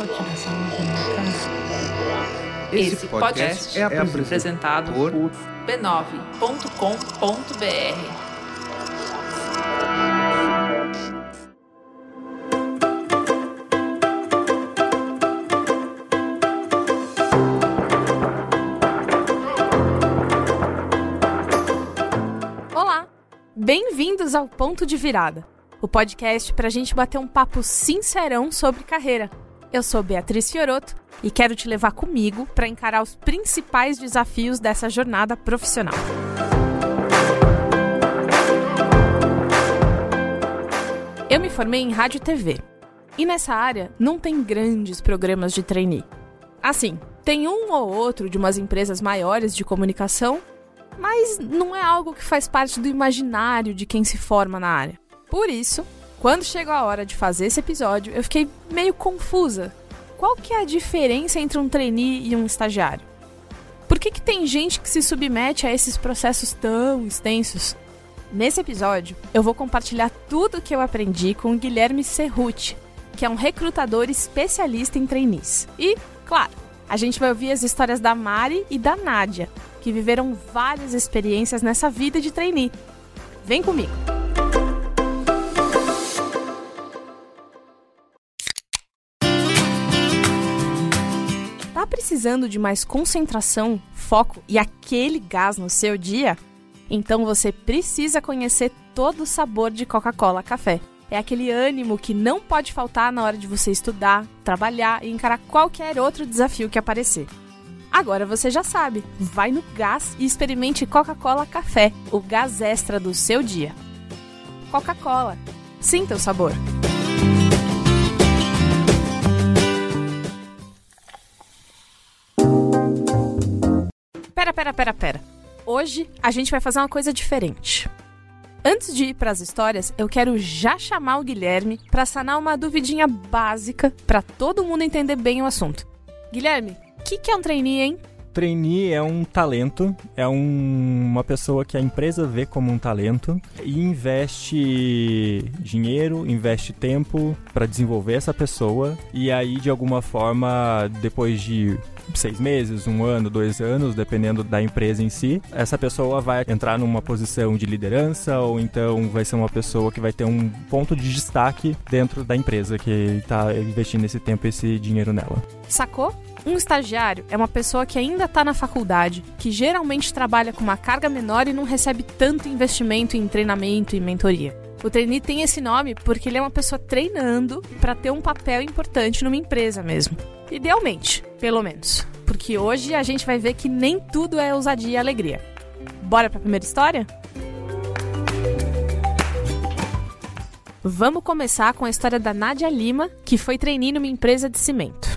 Continuação de Esse podcast é apresentado por b9.com.br. Olá! Bem-vindos ao Ponto de Virada, o podcast para a gente bater um papo sincerão sobre carreira. Eu sou Beatriz Fioroto e quero te levar comigo para encarar os principais desafios dessa jornada profissional. Eu me formei em rádio e TV. E nessa área não tem grandes programas de trainee. Assim, tem um ou outro de umas empresas maiores de comunicação, mas não é algo que faz parte do imaginário de quem se forma na área. Por isso, quando chegou a hora de fazer esse episódio, eu fiquei meio confusa. Qual que é a diferença entre um trainee e um estagiário? Por que, que tem gente que se submete a esses processos tão extensos? Nesse episódio, eu vou compartilhar tudo o que eu aprendi com o Guilherme Cerruti, que é um recrutador especialista em trainees. E, claro, a gente vai ouvir as histórias da Mari e da Nádia, que viveram várias experiências nessa vida de trainee. Vem comigo! Tá precisando de mais concentração, foco e aquele gás no seu dia? Então você precisa conhecer todo o sabor de Coca-Cola Café. É aquele ânimo que não pode faltar na hora de você estudar, trabalhar e encarar qualquer outro desafio que aparecer. Agora você já sabe, vai no gás e experimente Coca-Cola Café, o gás extra do seu dia. Coca-Cola, sinta o sabor. Pera, pera, pera. Hoje a gente vai fazer uma coisa diferente. Antes de ir para as histórias, eu quero já chamar o Guilherme para sanar uma duvidinha básica para todo mundo entender bem o assunto. Guilherme, o que, que é um trainee, hein? Trainee é um talento, é um- uma pessoa que a empresa vê como um talento e investe dinheiro, investe tempo para desenvolver essa pessoa e aí de alguma forma depois de seis meses, um ano, dois anos, dependendo da empresa em si, essa pessoa vai entrar numa posição de liderança ou então vai ser uma pessoa que vai ter um ponto de destaque dentro da empresa que está investindo esse tempo, esse dinheiro nela. Sacou? Um estagiário é uma pessoa que ainda está na faculdade, que geralmente trabalha com uma carga menor e não recebe tanto investimento em treinamento e mentoria. O trainee tem esse nome porque ele é uma pessoa treinando para ter um papel importante numa empresa mesmo. Idealmente, pelo menos. Porque hoje a gente vai ver que nem tudo é ousadia e alegria. Bora para a primeira história? Vamos começar com a história da Nádia Lima, que foi trainee numa empresa de cimento.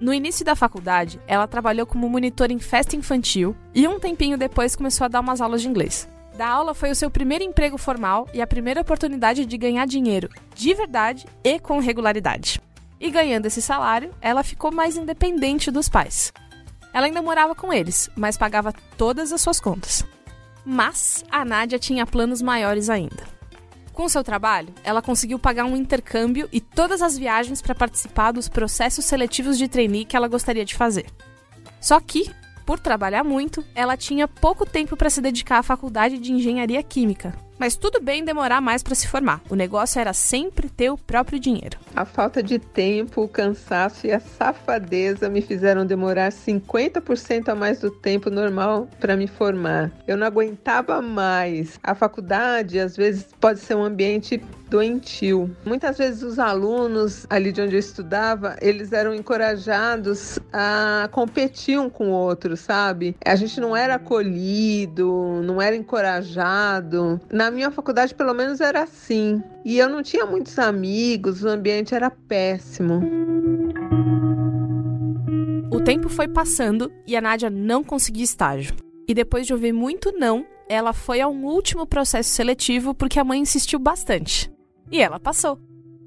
No início da faculdade, ela trabalhou como monitor em festa infantil e um tempinho depois começou a dar umas aulas de inglês. Dar aula foi o seu primeiro emprego formal e a primeira oportunidade de ganhar dinheiro de verdade e com regularidade. E ganhando esse salário, ela ficou mais independente dos pais. Ela ainda morava com eles, mas pagava todas as suas contas. Mas a Nádia tinha planos maiores ainda. Com seu trabalho, ela conseguiu pagar um intercâmbio e todas as viagens para participar dos processos seletivos de trainee que ela gostaria de fazer. Só que, por trabalhar muito, ela tinha pouco tempo para se dedicar à faculdade de engenharia química. Mas tudo bem demorar mais para se formar. O negócio era sempre ter o próprio dinheiro. A falta de tempo, o cansaço e a safadeza me fizeram demorar 50% a mais do tempo normal para me formar. Eu não aguentava mais. A faculdade, às vezes, pode ser um ambiente doentio. Muitas vezes os alunos ali de onde eu estudava, eles eram encorajados a competir um com o outro, sabe? A gente não era acolhido, não era encorajado. Na minha faculdade, pelo menos, era assim. E eu não tinha muitos amigos, o ambiente era péssimo. O tempo foi passando e a Nádia não conseguia estágio. E depois de ouvir muito não, ela foi a um último processo seletivo porque a mãe insistiu bastante. E ela passou.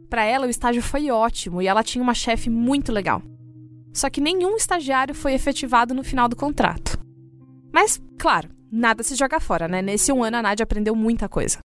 Para ela, o estágio foi ótimo e ela tinha uma chefe muito legal. Só que nenhum estagiário foi efetivado no final do contrato. Mas, claro, nada se joga fora, né? Nesse um ano a Nádia aprendeu muita coisa.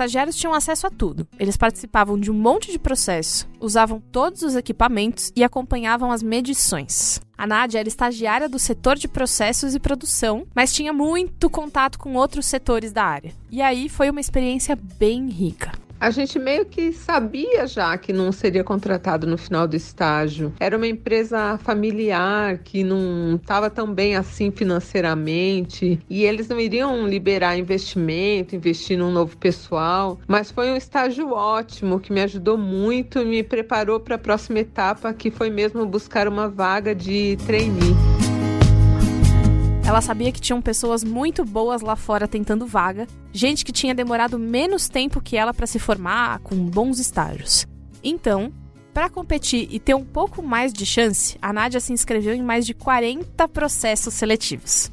Estagiários tinham acesso a tudo. Eles participavam de um monte de processo, usavam todos os equipamentos e acompanhavam as medições. A Nádia era estagiária do setor de processos e produção, mas tinha muito contato com outros setores da área. E aí foi uma experiência bem rica a gente meio que sabia já que não seria contratado no final do estágio. Era uma empresa familiar que não estava tão bem assim financeiramente e eles não iriam liberar investimento, investir num novo pessoal. Mas foi um estágio ótimo que me ajudou muito e me preparou para a próxima etapa, que foi mesmo buscar uma vaga de trainee. Ela sabia que tinham pessoas muito boas lá fora tentando vaga, gente que tinha demorado menos tempo que ela para se formar, com bons estágios. Então, para competir e ter um pouco mais de chance, a Nádia se inscreveu em mais de 40 processos seletivos.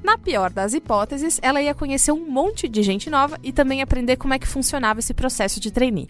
Na pior das hipóteses, ela ia conhecer um monte de gente nova e também aprender como é que funcionava esse processo de trainee.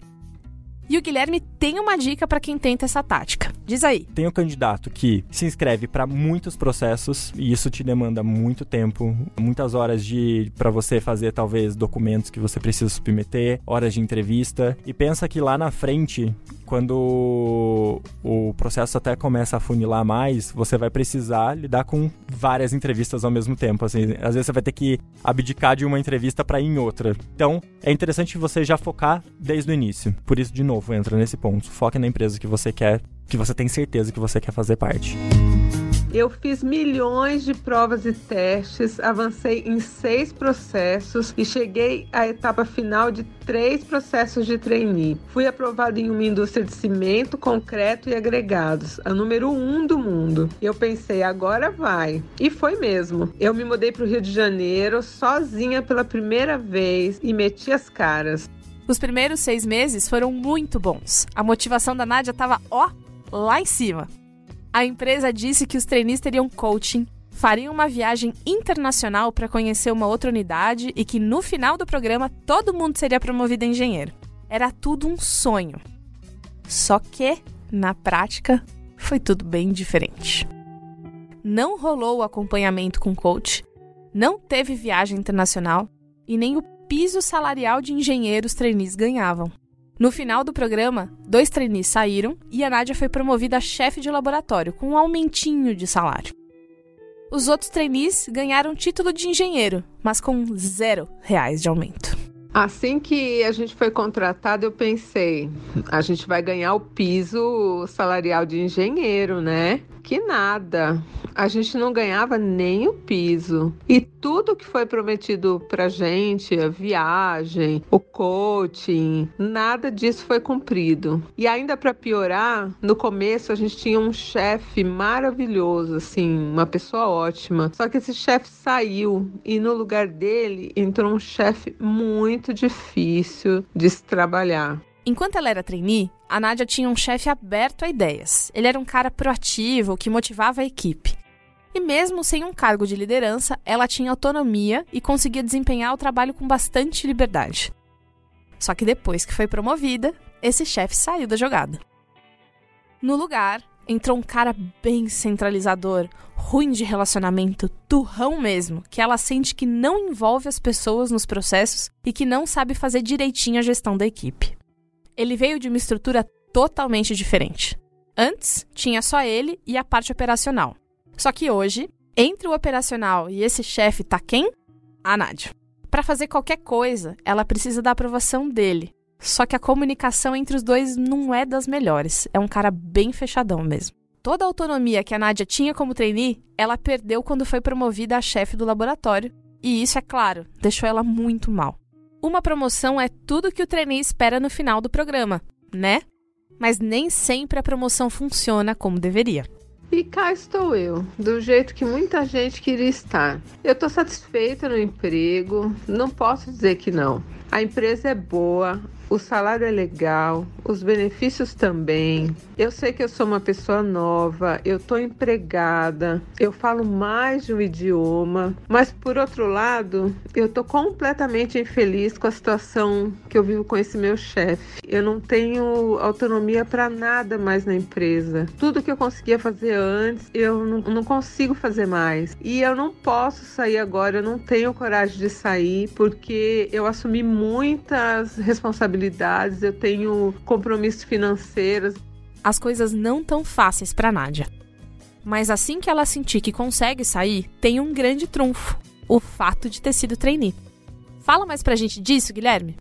E o Guilherme tem uma dica para quem tenta essa tática. Diz aí. Tem um candidato que se inscreve para muitos processos e isso te demanda muito tempo, muitas horas de para você fazer talvez documentos que você precisa submeter, horas de entrevista e pensa que lá na frente quando o processo até começa a funilar mais, você vai precisar lidar com várias entrevistas ao mesmo tempo. Assim, às vezes você vai ter que abdicar de uma entrevista para ir em outra. Então, é interessante você já focar desde o início. Por isso, de novo, entra nesse ponto. Foque na empresa que você quer, que você tem certeza que você quer fazer parte. Eu fiz milhões de provas e testes, avancei em seis processos e cheguei à etapa final de três processos de trainee. Fui aprovado em uma indústria de cimento, concreto e agregados, a número um do mundo. Eu pensei, agora vai. E foi mesmo. Eu me mudei para o Rio de Janeiro sozinha pela primeira vez e meti as caras. Os primeiros seis meses foram muito bons. A motivação da Nádia estava, ó, lá em cima. A empresa disse que os trainees teriam coaching, fariam uma viagem internacional para conhecer uma outra unidade e que no final do programa todo mundo seria promovido a engenheiro. Era tudo um sonho. Só que, na prática, foi tudo bem diferente. Não rolou o acompanhamento com coach, não teve viagem internacional e nem o piso salarial de engenheiros trainees ganhavam. No final do programa, dois trainees saíram e a Nádia foi promovida a chefe de laboratório, com um aumentinho de salário. Os outros trainees ganharam título de engenheiro, mas com zero reais de aumento. Assim que a gente foi contratado, eu pensei, a gente vai ganhar o piso salarial de engenheiro, né? Que nada a gente não ganhava nem o piso. E tudo que foi prometido pra gente, a viagem, o coaching, nada disso foi cumprido. E ainda para piorar, no começo a gente tinha um chefe maravilhoso, assim, uma pessoa ótima. Só que esse chefe saiu e no lugar dele entrou um chefe muito difícil de se trabalhar. Enquanto ela era trainee, a Nádia tinha um chefe aberto a ideias. Ele era um cara proativo que motivava a equipe. E mesmo sem um cargo de liderança, ela tinha autonomia e conseguia desempenhar o trabalho com bastante liberdade. Só que depois que foi promovida, esse chefe saiu da jogada. No lugar, entrou um cara bem centralizador, ruim de relacionamento, turrão mesmo, que ela sente que não envolve as pessoas nos processos e que não sabe fazer direitinho a gestão da equipe. Ele veio de uma estrutura totalmente diferente. Antes, tinha só ele e a parte operacional. Só que hoje, entre o operacional e esse chefe tá quem? A Nádia. Para fazer qualquer coisa, ela precisa da aprovação dele. Só que a comunicação entre os dois não é das melhores. É um cara bem fechadão mesmo. Toda a autonomia que a Nádia tinha como trainee, ela perdeu quando foi promovida a chefe do laboratório. E isso, é claro, deixou ela muito mal. Uma promoção é tudo que o trainee espera no final do programa, né? Mas nem sempre a promoção funciona como deveria. E cá estou eu, do jeito que muita gente queria estar. Eu estou satisfeita no emprego, não posso dizer que não. A empresa é boa, o salário é legal, os benefícios também. Eu sei que eu sou uma pessoa nova, eu estou empregada, eu falo mais de um idioma, mas por outro lado, eu estou completamente infeliz com a situação que eu vivo com esse meu chefe. Eu não tenho autonomia para nada mais na empresa. Tudo que eu conseguia fazer antes, eu não, não consigo fazer mais. E eu não posso sair agora, eu não tenho coragem de sair porque eu assumi muitas responsabilidades, eu tenho compromissos financeiros. As coisas não tão fáceis para Nádia. Mas assim que ela sentir que consegue sair, tem um grande trunfo: o fato de ter sido trainee. Fala mais pra gente disso, Guilherme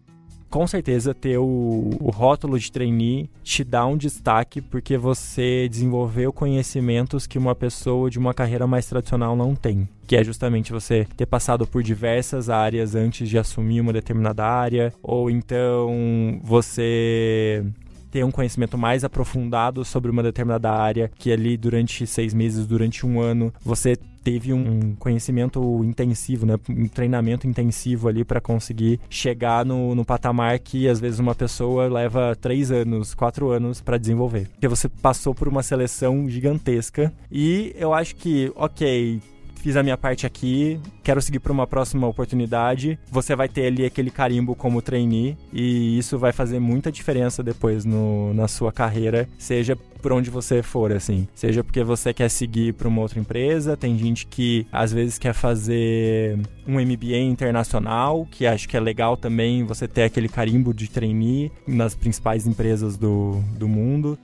com certeza ter o, o, rótulo de trainee te dá um destaque porque você desenvolveu conhecimentos que uma pessoa de uma carreira mais tradicional não tem. Que é justamente você ter passado por diversas áreas antes de assumir uma determinada área, ou então você ter um conhecimento mais aprofundado sobre uma determinada área, que ali durante seis meses, durante um ano, você teve um conhecimento intensivo, né? um treinamento intensivo ali para conseguir chegar no, no patamar que às vezes uma pessoa leva três anos, quatro anos para desenvolver. Porque você passou por uma seleção gigantesca e eu acho que, ok, fiz a minha parte aqui, quero seguir para uma próxima oportunidade. Você vai ter ali aquele carimbo como trainee e isso vai fazer muita diferença depois no, na sua carreira, seja por onde você for, assim. Seja porque você quer seguir para uma outra empresa, tem gente que às vezes quer fazer um MBA internacional, que acho que é legal também você ter aquele carimbo de trainee nas principais empresas do, do mundo.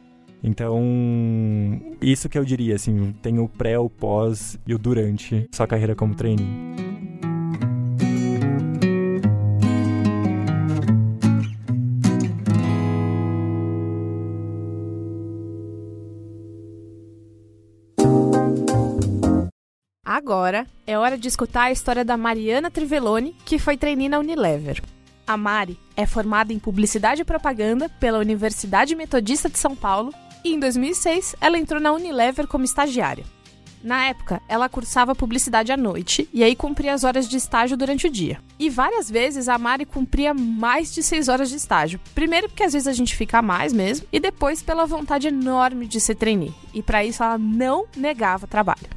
Então, isso que eu diria, assim, tem o pré, o pós e o durante sua carreira como trainee. Agora é hora de escutar a história da Mariana Trivelloni, que foi trainee na Unilever. A Mari é formada em Publicidade e Propaganda pela Universidade Metodista de São Paulo e em 2006 ela entrou na Unilever como estagiária. Na época, ela cursava publicidade à noite e aí cumpria as horas de estágio durante o dia. E várias vezes a Mari cumpria mais de seis horas de estágio. Primeiro porque às vezes a gente fica mais mesmo, e depois pela vontade enorme de ser trainee. E para isso ela não negava trabalho.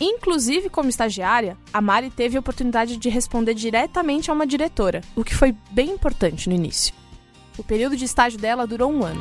Inclusive, como estagiária, a Mari teve a oportunidade de responder diretamente a uma diretora, o que foi bem importante no início. O período de estágio dela durou um ano.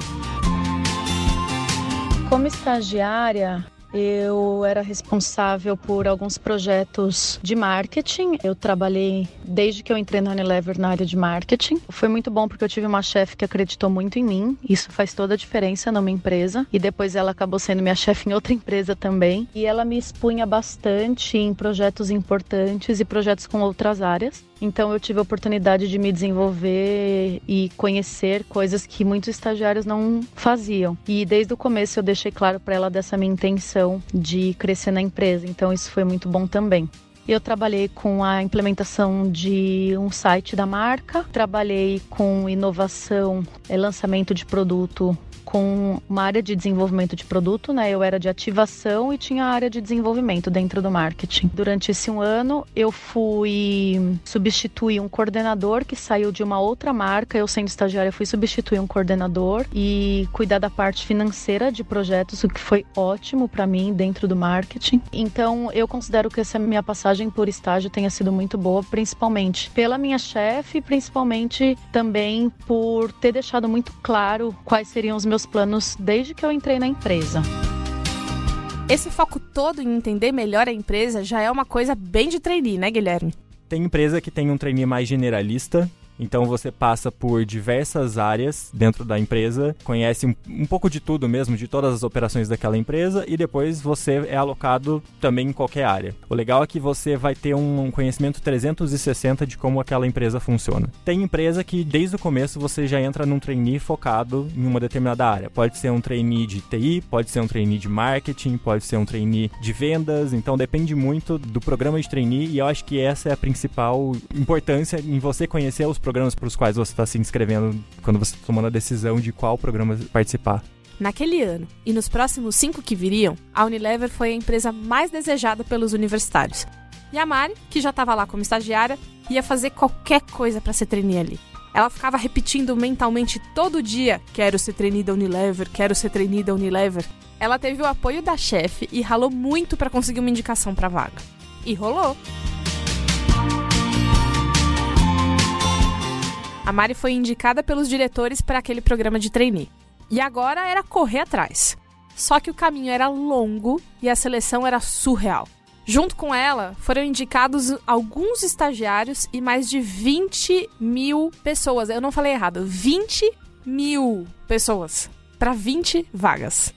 Como estagiária, eu era responsável por alguns projetos de marketing. Eu trabalhei desde que eu entrei na Unilever na área de marketing. Foi muito bom porque eu tive uma chefe que acreditou muito em mim. Isso faz toda a diferença numa empresa. E depois ela acabou sendo minha chefe em outra empresa também. E ela me expunha bastante em projetos importantes e projetos com outras áreas. Então eu tive a oportunidade de me desenvolver e conhecer coisas que muitos estagiários não faziam. E desde o começo eu deixei claro para ela dessa minha intenção de crescer na empresa. Então isso foi muito bom também. Eu trabalhei com a implementação de um site da marca, trabalhei com inovação, é, lançamento de produto com uma área de desenvolvimento de produto, né? Eu era de ativação e tinha a área de desenvolvimento dentro do marketing. Durante esse um ano, eu fui substituir um coordenador que saiu de uma outra marca. Eu, sendo estagiária, fui substituir um coordenador e cuidar da parte financeira de projetos, o que foi ótimo para mim dentro do marketing. Então, eu considero que essa minha passagem por estágio tenha sido muito boa, principalmente pela minha chefe, principalmente também por ter deixado muito claro quais seriam os meus meus planos desde que eu entrei na empresa. Esse foco todo em entender melhor a empresa já é uma coisa bem de trainee, né, Guilherme? Tem empresa que tem um trainee mais generalista, então você passa por diversas áreas dentro da empresa, conhece um, um, pouco de tudo mesmo, de todas as operações daquela empresa, e depois você é alocado também em qualquer área. O legal é que você vai ter um conhecimento 360 de como aquela empresa funciona. Tem empresa que desde o começo você já entra num trainee focado em uma determinada área. Pode ser um trainee de TI, pode ser um trainee de marketing, pode ser um trainee de vendas, então depende muito do programa de trainee e eu acho que essa é a principal importância em você conhecer os programas para os quais você está se inscrevendo quando você está tomando a decisão de qual programa participar. Naquele ano e nos próximos cinco que viriam, a Unilever foi a empresa mais desejada pelos universitários. E a Mari, que já estava lá como estagiária, ia fazer qualquer coisa para ser trainee ali. Ela ficava repetindo mentalmente todo dia: quero ser trainee da Unilever, quero ser trainee da Unilever. Ela teve o apoio da chefe e ralou muito para conseguir uma indicação para vaga. E rolou. A Mari foi indicada pelos diretores para aquele programa de trainee. E agora era correr atrás. Só que o caminho era longo e a seleção era surreal. Junto com ela, foram indicados alguns estagiários e mais de 20 mil pessoas. Eu não falei errado, 20 mil pessoas para 20 vagas.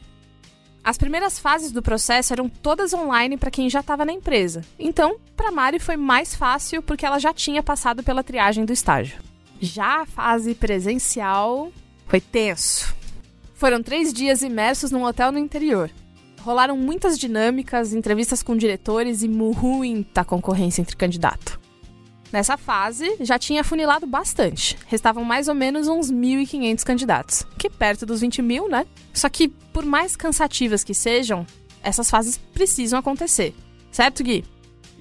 As primeiras fases do processo eram todas online para quem já estava na empresa. Então, para Mari foi mais fácil porque ela já tinha passado pela triagem do estágio. Já a fase presencial foi tenso. Foram três dias imersos num hotel no interior. Rolaram muitas dinâmicas, entrevistas com diretores e muita concorrência entre candidatos. Nessa fase, já tinha funilado bastante. Restavam mais ou menos uns 1.500 candidatos, que perto dos 20 mil, né? Só que, por mais cansativas que sejam, essas fases precisam acontecer. Certo, Gui?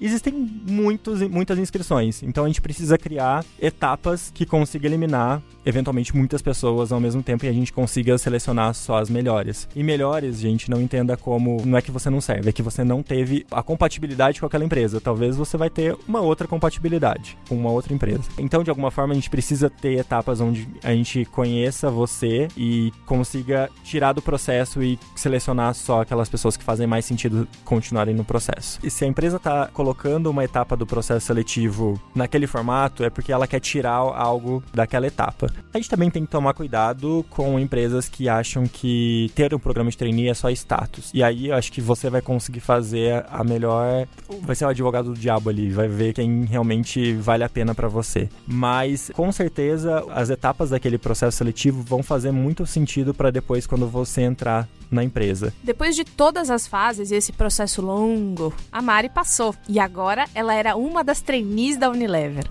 Existem muitos, muitas inscrições. Então a gente precisa criar etapas que consiga eliminar eventualmente muitas pessoas ao mesmo tempo e a gente consiga selecionar só as melhores. E melhores, gente, não entenda como não é que você não serve, é que você não teve a compatibilidade com aquela empresa. Talvez você vai ter uma outra compatibilidade com uma outra empresa. Então, de alguma forma, a gente precisa ter etapas onde a gente conheça você e consiga tirar do processo e selecionar só aquelas pessoas que fazem mais sentido continuarem no processo. E se a empresa está colocando uma etapa do processo seletivo naquele formato, é porque ela quer tirar algo daquela etapa. A gente também tem que tomar cuidado com empresas que acham que ter um programa de trainee é só status. E aí eu acho que você vai conseguir fazer a melhor. Vai ser o advogado do diabo ali, vai ver quem realmente vale a pena para você. Mas com certeza as etapas daquele processo seletivo vão fazer muito sentido para depois quando você entrar na empresa. Depois de todas as fases e esse processo longo, a Mari passou e agora ela era uma das trainees da Unilever.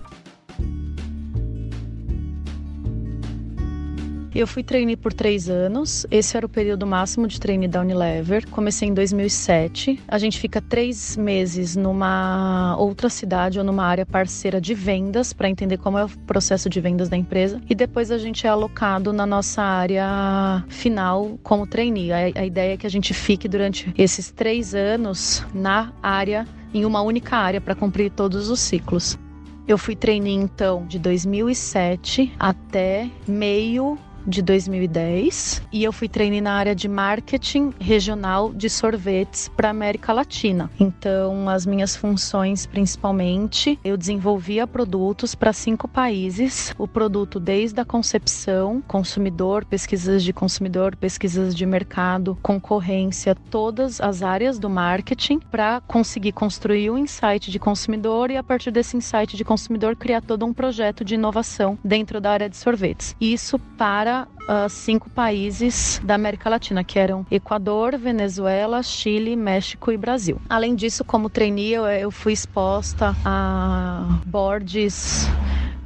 Eu fui trainee por três anos. Esse era o período máximo de trainee da Unilever. Comecei em 2007. A gente fica três meses numa outra cidade ou numa área parceira de vendas para entender como é o processo de vendas da empresa. E depois a gente é alocado na nossa área final como trainee. A, a ideia é que a gente fique durante esses três anos na área em uma única área para cumprir todos os ciclos. Eu fui trainee então de 2007 até meio de 2010 e eu fui trainee na área de marketing regional de sorvetes para América Latina. Então, as minhas funções principalmente, eu desenvolvia produtos para cinco países, o produto desde a concepção, consumidor, pesquisas de consumidor, pesquisas de mercado, concorrência, todas as áreas do marketing para conseguir construir um insight de consumidor e a partir desse insight de consumidor criar todo um projeto de inovação dentro da área de sorvetes. Isso para uh, cinco países da América Latina, que eram Equador, Venezuela, Chile, México e Brasil. Além disso, como trainee, eu, eu fui exposta a boards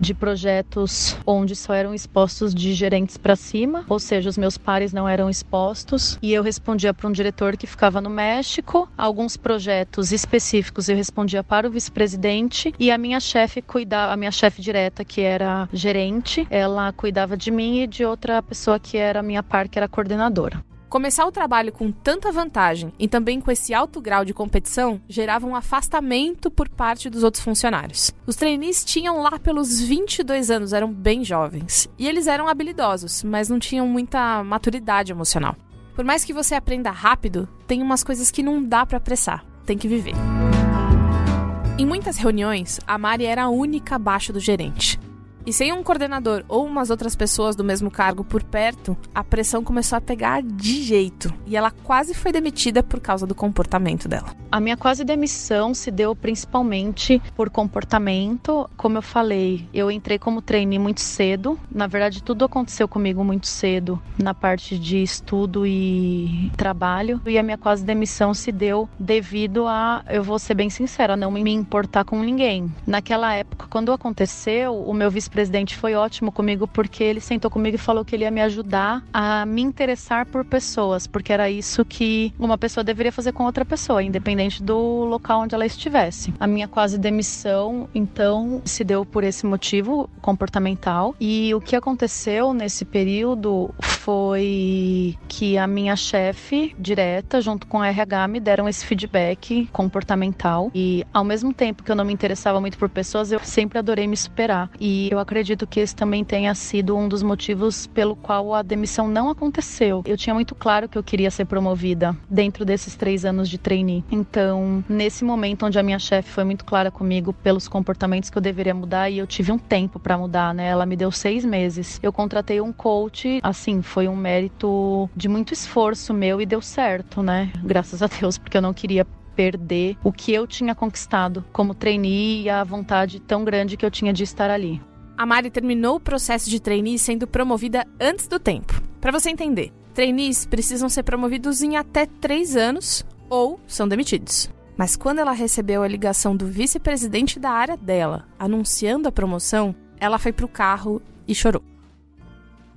de projetos onde só eram expostos de gerentes para cima, ou seja, os meus pares não eram expostos, e eu respondia para um diretor que ficava no México. Alguns projetos específicos eu respondia para o vice-presidente e a minha chefe cuidava, a minha chefe direta, que era gerente, ela cuidava de mim e de outra pessoa que era minha par, que era coordenadora. Começar o trabalho com tanta vantagem e também com esse alto grau de competição gerava um afastamento por parte dos outros funcionários. Os trainees tinham lá pelos 22 anos, eram bem jovens. E eles eram habilidosos, mas não tinham muita maturidade emocional. Por mais que você aprenda rápido, tem umas coisas que não dá para apressar, tem que viver. Em muitas reuniões, a Mari era a única abaixo do gerente. E sem um coordenador ou umas outras pessoas do mesmo cargo por perto, a pressão começou a pegar de jeito e ela quase foi demitida por causa do comportamento dela. A minha quase demissão se deu principalmente por comportamento. Como eu falei, eu entrei como trainee muito cedo. Na verdade, tudo aconteceu comigo muito cedo na parte de estudo e trabalho. E a minha quase demissão se deu devido a, eu vou ser bem sincera, não me importar com ninguém. Naquela época, quando aconteceu, o meu vice vice-presidente foi ótimo comigo porque ele sentou comigo e falou que ele ia me ajudar a me interessar por pessoas, porque era isso que uma pessoa deveria fazer com outra pessoa, independente do local onde ela estivesse. A minha quase demissão, então, se deu por esse motivo comportamental. E o que aconteceu nesse período foi que a minha chefe direta, junto com a RH, me deram esse feedback comportamental. E ao mesmo tempo que eu não me interessava muito por pessoas, eu sempre adorei me superar. E eu acredito que esse também tenha sido um dos motivos pelo qual a demissão não aconteceu. Eu tinha muito claro que eu queria ser promovida dentro desses três anos de trainee. Então, nesse momento onde a minha chefe foi muito clara comigo pelos comportamentos que eu deveria mudar, e eu tive um tempo para mudar, né? Ela me deu seis meses. Eu contratei um coach, assim, foi um mérito de muito esforço meu e deu certo, né? Graças a Deus, porque eu não queria perder o que eu tinha conquistado como trainee e a vontade tão grande que eu tinha de estar ali. A Mari terminou o processo de trainee sendo promovida antes do tempo. Para você entender, trainees precisam ser promovidos em até três anos ou são demitidos. Mas quando ela recebeu a ligação do vice-presidente da área dela anunciando a promoção, ela foi pro carro e chorou.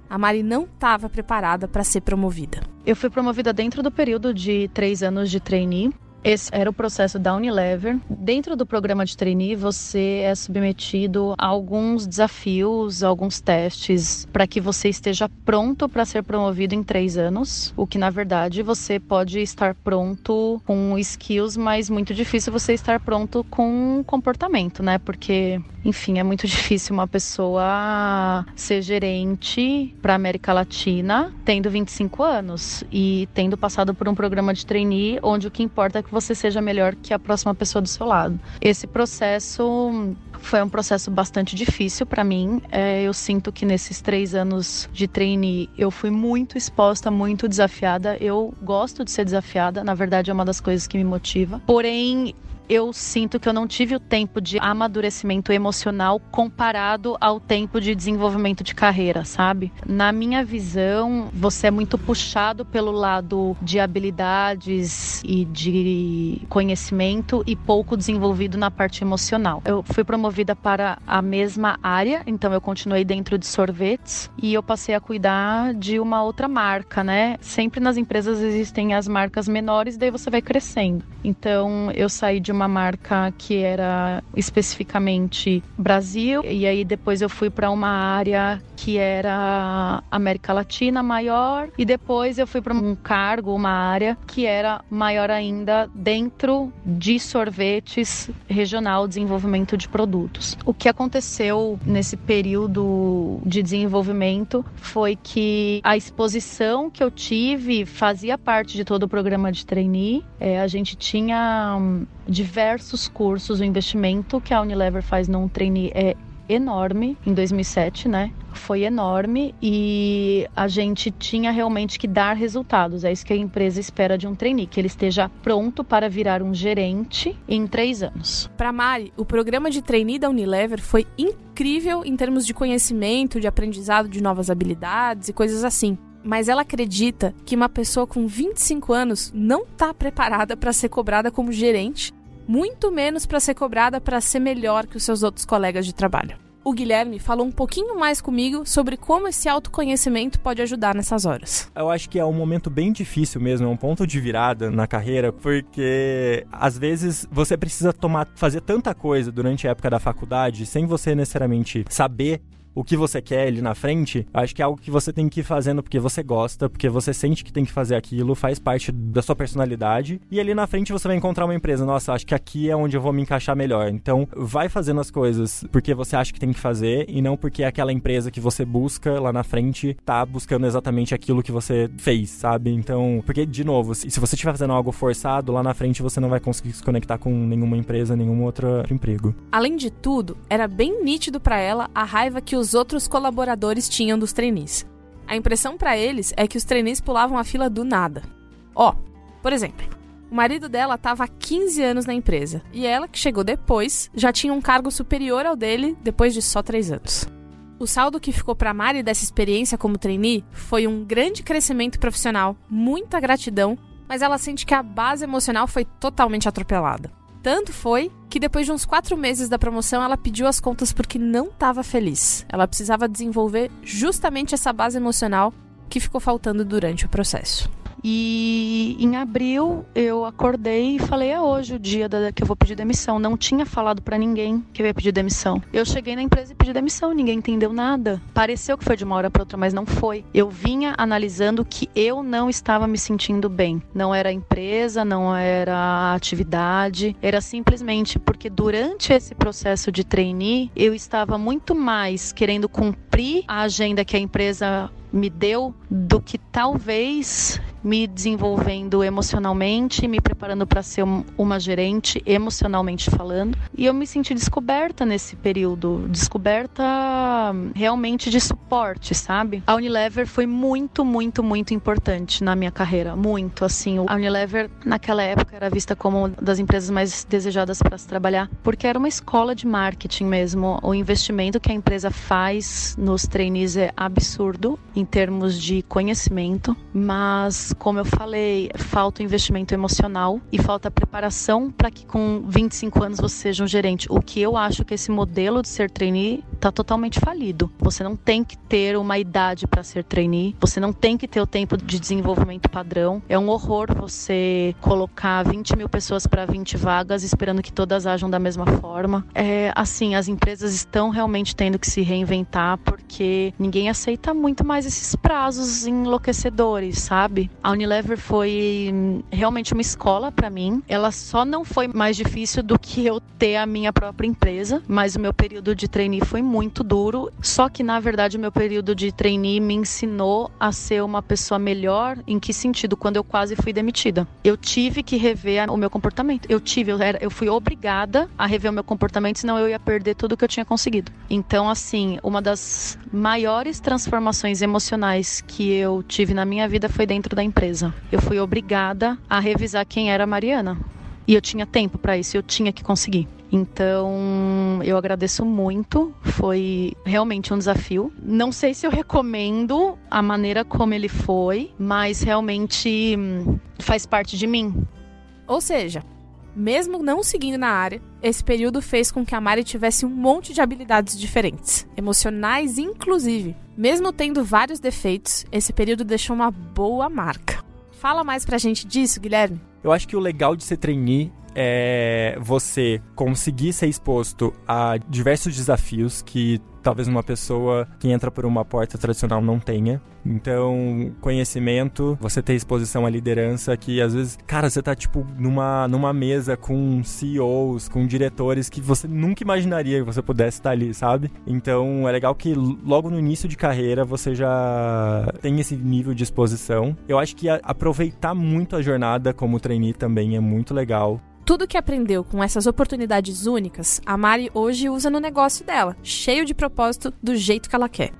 A Mari não estava preparada para ser promovida. Eu fui promovida dentro do período de três anos de trainee esse era o processo da Unilever. Dentro do programa de trainee, você é submetido a alguns desafios, alguns testes, para que você esteja pronto para ser promovido em três anos. O que, na verdade, você pode estar pronto com skills, mas muito difícil você estar pronto com comportamento, né? Porque, enfim, é muito difícil uma pessoa ser gerente para América Latina tendo 25 anos e tendo passado por um programa de trainee onde o que importa é que você seja melhor que a próxima pessoa do seu lado. Esse processo foi um processo bastante difícil para mim. É, eu sinto que nesses três anos de trainee eu fui muito exposta, muito desafiada. Eu gosto de ser desafiada, na verdade é uma das coisas que me motiva. Porém, eu sinto que eu não tive o tempo de amadurecimento emocional comparado ao tempo de desenvolvimento de carreira, sabe? Na minha visão, você é muito puxado pelo lado de habilidades e de conhecimento e pouco desenvolvido na parte emocional. Eu fui promovida para a mesma área, então eu continuei dentro de sorvetes e eu passei a cuidar de uma outra marca, né? Sempre nas empresas existem as marcas menores, daí você vai crescendo. Então eu saí de uma marca que era especificamente Brasil, e aí depois eu fui para uma área que era América Latina maior, e depois eu fui para um cargo, uma área que era maior ainda dentro de sorvetes regional, desenvolvimento de produtos. O que aconteceu nesse período de desenvolvimento foi que a exposição que eu tive fazia parte de todo o programa de trainee. É, a gente tinha hum, diversos cursos, o investimento que a Unilever faz num trainee é enorme em 2007, né? Foi enorme e a gente tinha realmente que dar resultados. É isso que a empresa espera de um trainee, que ele esteja pronto para virar um gerente em três anos. Para Mari, o programa de trainee da Unilever foi incrível em termos de conhecimento, de aprendizado de novas habilidades e coisas assim mas ela acredita que uma pessoa com 25 anos não está preparada para ser cobrada como gerente, muito menos para ser cobrada para ser melhor que os seus outros colegas de trabalho. O Guilherme falou um pouquinho mais comigo sobre como esse autoconhecimento pode ajudar nessas horas. Eu acho que é um momento bem difícil mesmo, é um ponto de virada na carreira, porque às vezes você precisa tomar, fazer tanta coisa durante a época da faculdade sem você necessariamente saber o que você quer ali na frente, acho que é algo que você tem que ir fazendo porque você gosta, porque você sente que tem que fazer aquilo, faz parte da sua personalidade. E ali na frente você vai encontrar uma empresa, nossa, acho que aqui é onde eu vou me encaixar melhor. Então, vai fazendo as coisas porque você acha que tem que fazer e não porque aquela empresa que você busca lá na frente tá buscando exatamente aquilo que você fez, sabe? Então, porque de novo, se você estiver fazendo algo forçado, lá na frente você não vai conseguir se conectar com nenhuma empresa, nenhum outro emprego. Além de tudo, era bem nítido para ela a raiva que os outros colaboradores tinham dos trainees. A impressão para eles é que os trainees pulavam a fila do nada. Ó, oh, por exemplo, o marido dela estava há 15 anos na empresa e ela, que chegou depois, já tinha um cargo superior ao dele depois de só 3 anos. O saldo que ficou para Mari dessa experiência como trainee foi um grande crescimento profissional, muita gratidão, mas ela sente que a base emocional foi totalmente atropelada. Tanto foi que depois de uns quatro meses da promoção ela pediu as contas porque não estava feliz. Ela precisava desenvolver justamente essa base emocional que ficou faltando durante o processo. E em abril eu acordei e falei: é hoje o dia da, que eu vou pedir demissão. Não tinha falado para ninguém que eu ia pedir demissão. Eu cheguei na empresa e pedi demissão, ninguém entendeu nada. Pareceu que foi de uma hora para outra, mas não foi. Eu vinha analisando que eu não estava me sentindo bem. Não era a empresa, não era a atividade, era simplesmente porque durante esse processo de trainee eu estava muito mais querendo cumprir a agenda que a empresa me deu do que talvez me desenvolvendo emocionalmente, me preparando para ser uma gerente emocionalmente falando. E eu me senti descoberta nesse período, descoberta realmente de suporte, sabe? A Unilever foi muito, muito, muito importante na minha carreira, muito assim. A Unilever naquela época era vista como uma das empresas mais desejadas para se trabalhar, porque era uma escola de marketing mesmo. O investimento que a empresa faz nos trainees é absurdo em termos de conhecimento, mas como eu falei, falta investimento emocional e falta preparação para que com 25 anos você seja um gerente. O que eu acho que esse modelo de ser trainee está totalmente falido. Você não tem que ter uma idade para ser trainee, você não tem que ter o tempo de desenvolvimento padrão. É um horror você colocar 20 mil pessoas para 20 vagas esperando que todas ajam da mesma forma. É assim, as empresas estão realmente tendo que se reinventar porque ninguém aceita muito mais esses prazos enlouquecedores, sabe? A Unilever foi realmente uma escola para mim. Ela só não foi mais difícil do que eu ter a minha própria empresa, mas o meu período de trainee foi muito duro. Só que na verdade o meu período de trainee me ensinou a ser uma pessoa melhor. Em que sentido? Quando eu quase fui demitida, eu tive que rever o meu comportamento. Eu tive, eu, era, eu fui obrigada a rever o meu comportamento, senão eu ia perder tudo que eu tinha conseguido. Então, assim, uma das maiores transformações emocionais que eu tive na minha vida foi dentro da empresa empresa. Eu fui obrigada a revisar quem era a Mariana. E eu tinha tempo para isso, eu tinha que conseguir. Então, eu agradeço muito. Foi realmente um desafio. Não sei se eu recomendo a maneira como ele foi, mas realmente hum, faz parte de mim. Ou seja, mesmo não seguindo na área, esse período fez com que a Mari tivesse um monte de habilidades diferentes, emocionais inclusive. Mesmo tendo vários defeitos, esse período deixou uma boa marca. Fala mais pra gente disso, Guilherme. Eu acho que o legal de ser trainee é você conseguir ser exposto a diversos desafios que talvez uma pessoa que entra por uma porta tradicional não tenha. Então, conhecimento, você ter exposição à liderança, que às vezes, cara, você tá tipo numa, numa mesa com CEOs, com diretores que você nunca imaginaria que você pudesse estar ali, sabe? Então, é legal que logo no início de carreira você já tem esse nível de exposição. Eu acho que aproveitar muito a jornada como trainee também é muito legal. Tudo que aprendeu com essas oportunidades únicas, a Mari hoje usa no negócio dela, cheio de propósito do jeito que ela quer.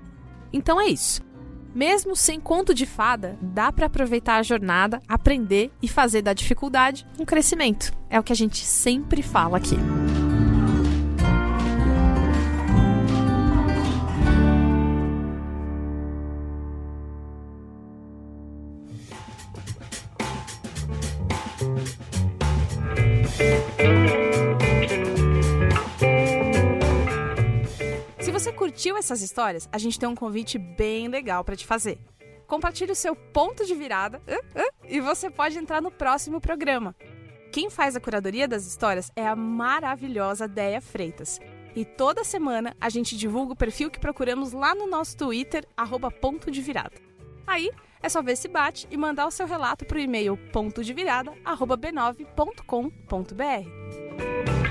Então é isso. Mesmo sem conto de fada, dá para aproveitar a jornada, aprender e fazer da dificuldade um crescimento. É o que a gente sempre fala aqui. Curtiu essas histórias, a gente tem um convite bem legal para te fazer. Compartilhe o seu ponto de virada uh, uh, e você pode entrar no próximo programa. Quem faz a curadoria das histórias é a maravilhosa Deia Freitas. E toda semana a gente divulga o perfil que procuramos lá no nosso Twitter, arroba ponto de virada. Aí é só ver se bate e mandar o seu relato para o e-mail ponto de virada, arroba b9.com.br.